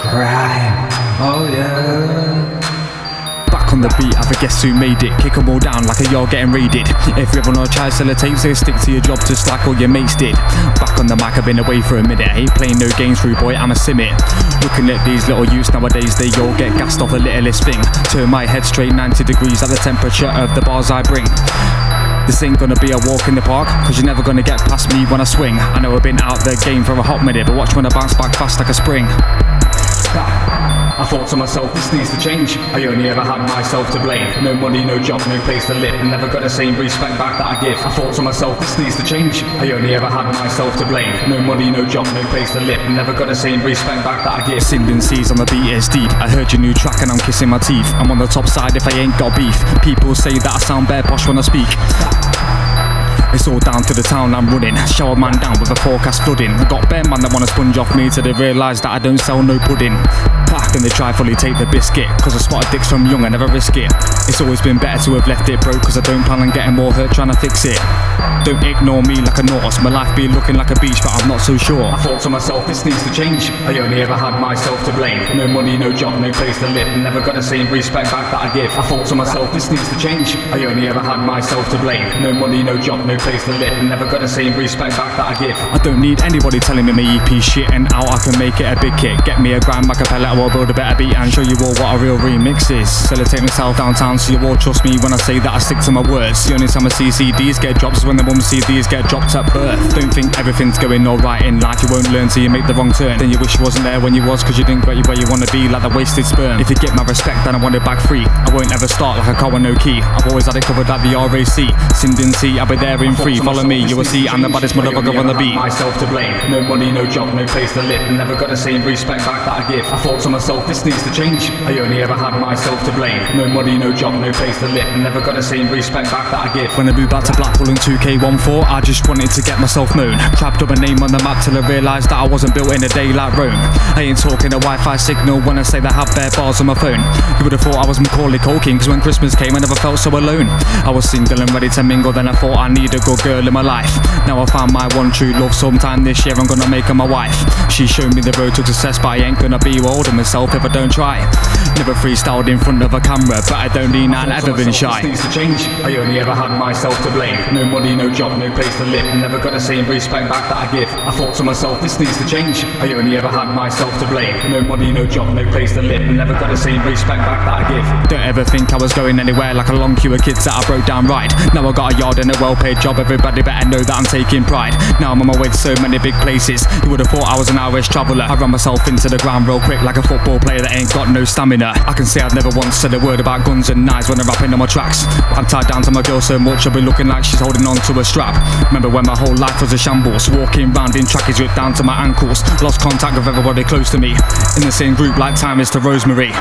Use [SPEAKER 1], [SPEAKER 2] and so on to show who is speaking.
[SPEAKER 1] Crime. Oh yeah.
[SPEAKER 2] Back on the beat, have a guess who made it. Kick 'em all down like a yard getting raided. If you ever know child seller tapes, they stick to your job just like all your mates did. Back on the mic, I've been away for a minute. I ain't playing no games through, boy, I'm a simmet. Looking at these little youths nowadays, they all get gassed off the littlest thing. Turn my head straight 90 degrees at the temperature of the bars I bring. This ain't gonna be a walk in the park, cause you're never gonna get past me when I swing. I know I've been out the game for a hot minute, but watch when I bounce back fast like a spring.
[SPEAKER 1] I thought to myself, this needs to change. I only ever had myself to blame. No money, no job, no place to live, never got the same respect back that I give. I thought to myself, this needs to change. I only ever had myself to blame. No money, no job, no place to live, never got the same respect back that I give.
[SPEAKER 2] Sinden seas on the beat is deep. I heard your new track and I'm kissing my teeth. I'm on the top side if I ain't got beef. People say that I sound bare posh when I speak. It's all down to the town I'm running. Shower man down with a forecast flooding. I got bare man that wanna sponge off me till they realise that I don't sell no pudding. Pack and they try fully take the biscuit. Cause I spotted dicks from young, I never risk it. It's always been better to have left it broke, cause I don't plan on getting more hurt trying to fix it. Don't ignore me like a Norse. My life be looking like a beach, but I'm not so sure.
[SPEAKER 1] I thought to myself, this needs to change. I only ever had myself to blame. No money, no job, no place to live, never got the same respect back that I give. I thought to myself, this needs to change. I only ever had myself to blame. No money, no job, no to live, and never got the same respect back that I give.
[SPEAKER 2] I don't need anybody telling me my EP shit and out I can make it a big hit. Get me a grand acapella or build a better beat and show you all what a real remix is. Celebrate myself downtown so you all trust me when I say that I stick to my words. The only time I see CDs get dropped is when the mum CDs get dropped at birth. Don't think everything's going alright in life. You won't learn till you make the wrong turn. Then you wish you wasn't there when you was cause you didn't get you where you wanna be like the wasted sperm. If you get my respect then I want it back free. I won't ever start like a car with no key. I've always had it covered like the RAC. Sinden sea, I'll be there in free. Follow me, you will see I'm the baddest motherfucker on the beat.
[SPEAKER 1] Myself to blame. No money, no job, no place to live, never got the same respect back that I give. I thought to myself, this needs to change. I only ever had myself to blame. No money, no job, no place to live, never got the same respect back that I give.
[SPEAKER 2] When I moved back to Blackpool in 2K14, I just wanted to get myself known. Trapped up a name on the map till I realised that I wasn't built in a day like Rome. I ain't talking a Wi Fi signal when I say that I have bare bars on my phone. You would have thought I was Macaulay Culkin, cause when Christmas came, I never felt so alone. I was single and ready to mingle, then I thought I need girl in my life. Now I found my one true love sometime this year, I'm gonna make her my wife. She showed me the road to success, but I ain't gonna be old in myself if I don't try. Never freestyled in front of a camera, but I don't need none, ever been shy.
[SPEAKER 1] This needs to change. I only ever had myself to blame. No money, no job, no place to live, never got the same respect back that I give. I thought to myself, this needs to change. I only ever had myself to blame. No money, no job, no place to live, never got the same respect back that I give.
[SPEAKER 2] Don't ever think I was going anywhere like a long queue of kids that I broke down right. Now I got a yard and a well paid job, everybody better know that I'm taking pride. Now I'm on my way to so many big places. You would have thought I was an Irish traveller. I ran myself into the ground real quick like a football player that ain't got no stamina. I can say I've never once said a word about guns and knives when I'm rapping on my tracks. I'm tied down to my girl so much, I'll be looking like she's holding on to a strap. Remember when my whole life was a shambles, walking round in trackies ripped down to my ankles. Lost contact with everybody close to me. In the same group like time is to Rosemary.